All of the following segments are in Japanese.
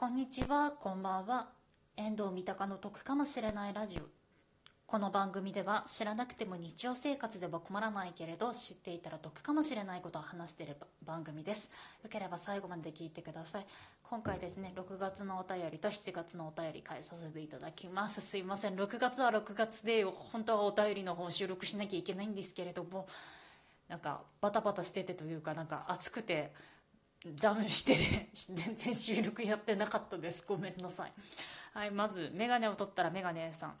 こんにちは、こんばんは。遠藤三鷹の得かもしれないラジオ。この番組では知らなくても日常生活では困らないけれど知っていたら得かもしれないことを話している番組です。よければ最後まで聞いてください。今回ですね、6月のお便りと7月のお便り返させていただきます。すいません、6月は6月で本当はお便りの方収録しなきゃいけないんですけれども、なんかバタバタしててというかなんか暑くてダウンしてね全然収録やってなかったです。ごめんなさい。はいまずメガネを取ったらメガネさん。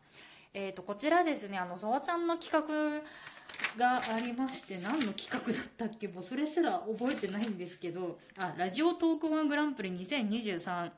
えーとこちらですねあのそわちゃんの企画がありまして何の企画だったっけ？もうそれすら覚えてないんですけどあラジオトークワングランプリ2023っ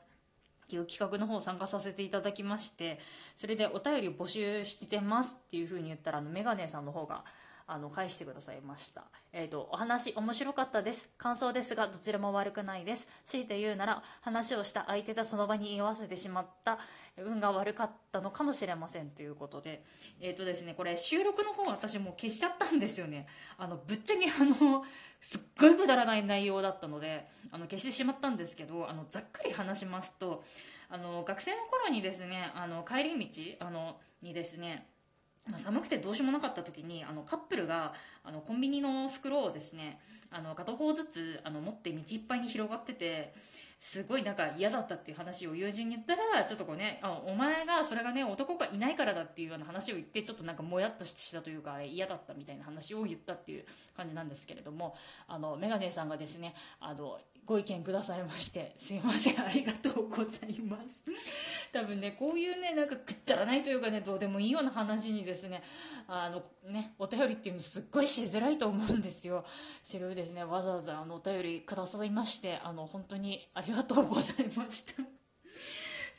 ていう企画の方参加させていただきましてそれでお便りを募集してますっていう風に言ったらあのメガネさんの方があの返してくださいました。えっ、ー、とお話面白かったです。感想ですがどちらも悪くないです。強いて言うなら話をした相手がその場に居合わせてしまった運が悪かったのかもしれませんということで、えっ、ー、とですねこれ収録の方私もう消しちゃったんですよね。あのぶっちゃけあのすっごいくだらない内容だったのであの消してしまったんですけどあのざっくり話しますとあの学生の頃にですねあの帰り道あのにですねま、寒くてどうしようもなかった時にあのカップルがあのコンビニの袋をですねあの片方ずつあの持って道いっぱいに広がっててすごいなんか嫌だったっていう話を友人に言ったらちょっとこうねあお前がそれがね男がいないからだっていうような話を言ってちょっとなんかもやっとしたというか嫌だったみたいな話を言ったっていう感じなんですけれどもあのメガネさんがですねあのご意見くださいましてすいませんありがとうございます。多分ねこういうねなんかくったらないというかねどうでもいいような話にですねあのねお便りっていうのすっごいしづらいと思うんですよ。それをですねわざわざあのお便りくださいましてあの本当にありがとうございました。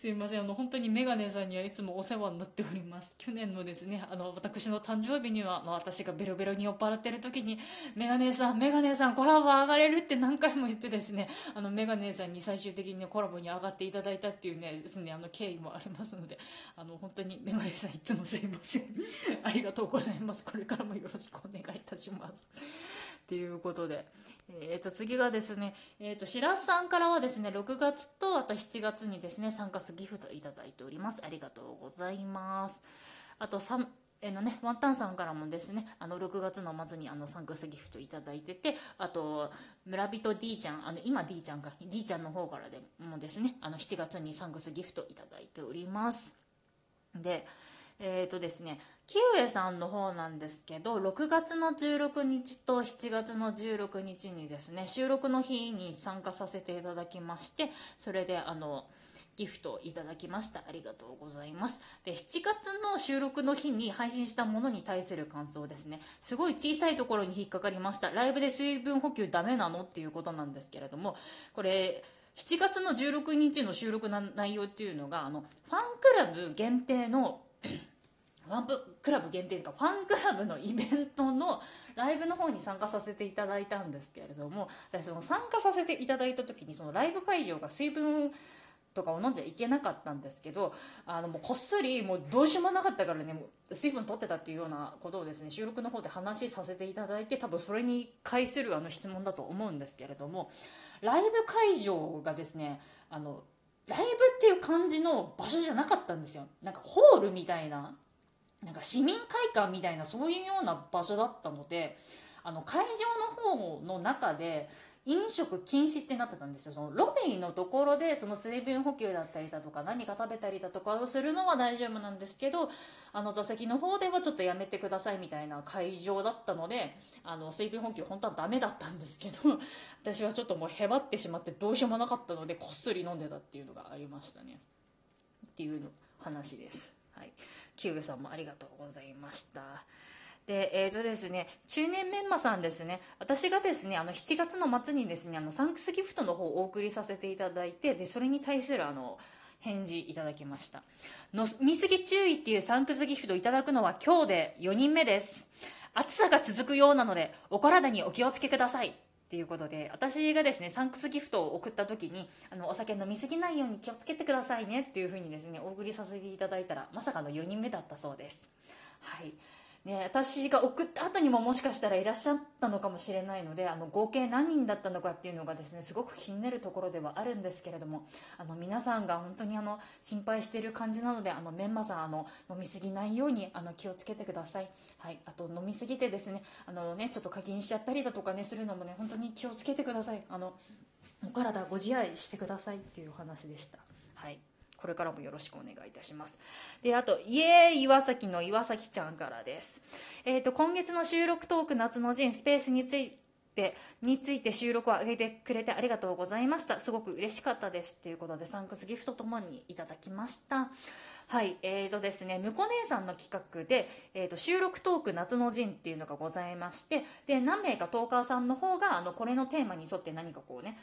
すいません。あの本当にメガネさんにはいつもお世話になっております。去年のですねあの私の誕生日にはあ私がベロベロに酔っ払ってる時にメガネさんメガネさんコラボ上がれるって何回も言ってですねあのメガネさんに最終的に、ね、コラボに上がっていただいたっていうねですねあの経緯もありますのであの本当にメガネさんいつもすいません。ありがとうございます。これからもよろしくお願いいたします。っていうことで、えー、と次がですね、えー、と白洲さんからはですね6月とあと7月にですね参加すギフトいただいております。ありがとうございます。あと3えのね、ワンタンさんからもですねあの6月の末にあのサンクスギフトいただいててあと村人 D ちゃんあの今 D ちゃんか D ちゃんの方からでもですねあの7月にサンクスギフトいただいております。でえーとですね、キウエさんの方なんですけど6月の16日と7月の16日にですね収録の日に参加させていただきましてそれであのギフトいただきました。ありがとうございます。で7月の収録の日に配信したものに対する感想ですね。すごい小さいところに引っかかりました。ライブで水分補給ダメなのっていうことなんですけれどもこれ7月の16日の収録の内容っていうのがあのファンクラブ限定のファンクラブ限定とかファンクラブのイベントのライブの方に参加させていただいたんですけれどもその参加させていただいた時にそのライブ会場が水分とかを飲んじゃいけなかったんですけどあのもうこっそりもうどうしようもなかったからね水分取ってたっていうようなことをですね収録の方で話させていただいて多分それに対するあの質問だと思うんですけれどもライブ会場がですねあのライブっていう感じの場所じゃなかったんですよ。なんかホールみたいななんか市民会館みたいなそういうような場所だったのであの会場の方の中で飲食禁止ってなってたんですよ。そのロビーのところでその水分補給だったりだとか何か食べたりだとかをするのは大丈夫なんですけどあの座席の方ではちょっとやめてくださいみたいな会場だったのであの水分補給本当はダメだったんですけど 私はちょっともうへばってしまってどうしようもなかったのでこっそり飲んでたっていうのがありましたね。っていう話です。はい。キューブさんもありがとうございました。で、えーとですね、中年メンマさんですね、私がですね、あの7月の末にですね、あのサンクスギフトの方をお送りさせていただいて、で、それに対するあの、返事いただきました。飲みすぎ注意っていうサンクスギフトいただくのは今日で4人目です。暑さが続くようなので、お体にお気をつけください。っていうことで私がですねサンクスギフトを送った時にあのお酒飲みすぎないように気をつけてくださいねっていう風にですねお送りさせていただいたらまさかの4人目だったそうです。はい。ね、私が送った後にももしかしたらいらっしゃったのかもしれないのであの合計何人だったのかっていうのがですねすごく気になるところではあるんですけれどもあの皆さんが本当にあの心配している感じなのであのメンマさんあの飲みすぎないようにあの気をつけてください、はい、あと飲みすぎてですねあのねちょっと課金しちゃったりだとかねするのもね本当に気をつけてください。あのお体ご自愛してくださいっていうお話でした。はい。これからもよろしくお願いいたします。で、あと、イエーイ岩崎の岩崎ちゃんからです。えっ、ー、と、今月の収録トーク夏の陣スペースについて、について収録を上げてくれてありがとうございました。すごく嬉しかったです。ということで、サンクスギフトともにいただきました。はい、えーとですね、むこ姉さんの企画で、えーと、収録トーク夏の陣っていうのがございまして、で、何名かトーカーさんの方が、あの、これのテーマに沿って何かこうね、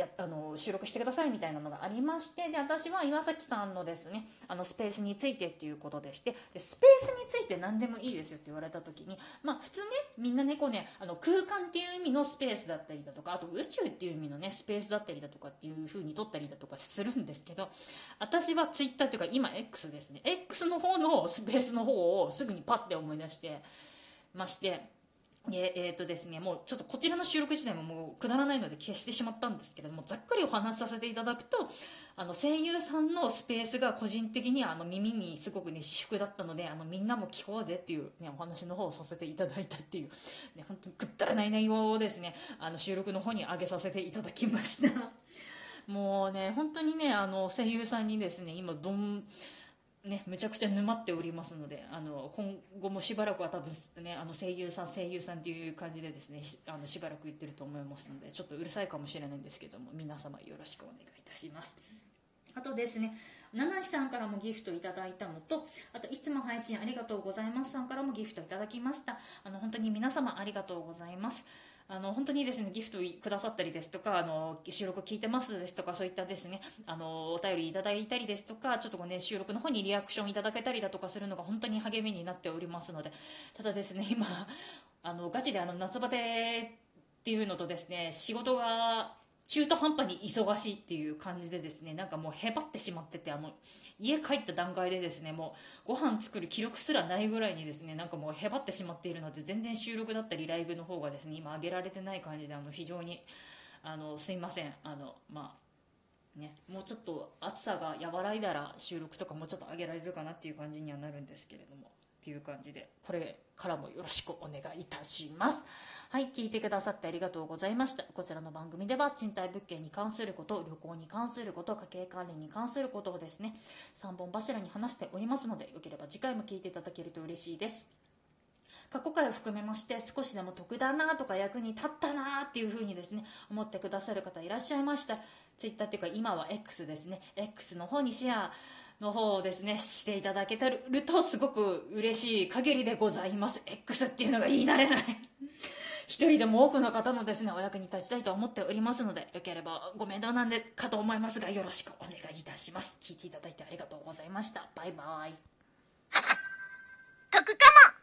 やあの収録してくださいみたいなのがありましてで私は岩崎さんのですねあのスペースについてっていうことでしてでスペースについて何でもいいですよって言われた時にまあ普通ねみんなねこうねあの空間っていう意味のスペースだったりだとかあと宇宙っていう意味のねスペースだったりだとかっていう風に取ったりだとかするんですけど私は Twitter っていうか今 X ですね。X の方のスペースの方をすぐにパッて思い出してましてええー、とですね、もうちょっとこちらの収録自体ももうくだらないので消してしまったんですけれども、ざっくりお話しさせていただくと、あの声優さんのスペースが個人的にあの耳にすごくね、私服だったので、あのみんなも聞こうぜっていう、ね、お話の方をさせていただいたっていう、ね、本当にくったらない内容をですね、あの収録の方に上げさせていただきました。もうね、本当にね、あの声優さんにですね、今どん、ね、めちゃくちゃ沼っておりますのであの今後もしばらくは多分、ね、あの声優さん声優さんっていう感じでですねあのしばらく言ってると思いますのでちょっとうるさいかもしれないんですけども皆様よろしくお願いいたします。あとですね七七さんからもギフトいただいたのとあといつも配信ありがとうございますさんからもギフトいただきました。あの本当に皆様ありがとうございます。あの本当にですねギフトくださったりですとかあの収録聞いてますですとかそういったですねあのお便りいただいたりですとかちょっと、ね、収録の方にリアクションいただけたりだとかするのが本当に励みになっておりますのでただですね今あのガチであの夏バテっていうのとですね仕事が中途半端に忙しいっていう感じでですねなんかもうへばってしまっててあの家帰った段階でですねもうご飯作る記録すらないぐらいにですねなんかもうへばってしまっているので全然収録だったりライブの方がですね今上げられてない感じであの非常にあのすいません。あのまあねもうちょっと暑さが和らいだら収録とかもうちょっと上げられるかなっていう感じにはなるんですけれども。っていう感じでこれからもよろしくお願いいたします。はい聞いてくださってありがとうございました。こちらの番組では賃貸物件に関すること旅行に関すること家計管理に関することをですね。3本柱に話しておりますのでよければ次回も聞いていただけると嬉しいです。過去回を含めまして少しでも得だなとか役に立ったなっていう風にですね思ってくださる方いらっしゃいました。Twitter っていうか今は X ですね。X の方にシェアの方をですね、していただけてるとすごく嬉しい限りでございます。X っていうのが言い慣れない 一人でも多くの方のですね、お役に立ちたいと思っておりますので、よければご面倒なんでかと思いますが、よろしくお願いいたします。聞いていただいてありがとうございました。バイバイ。得かも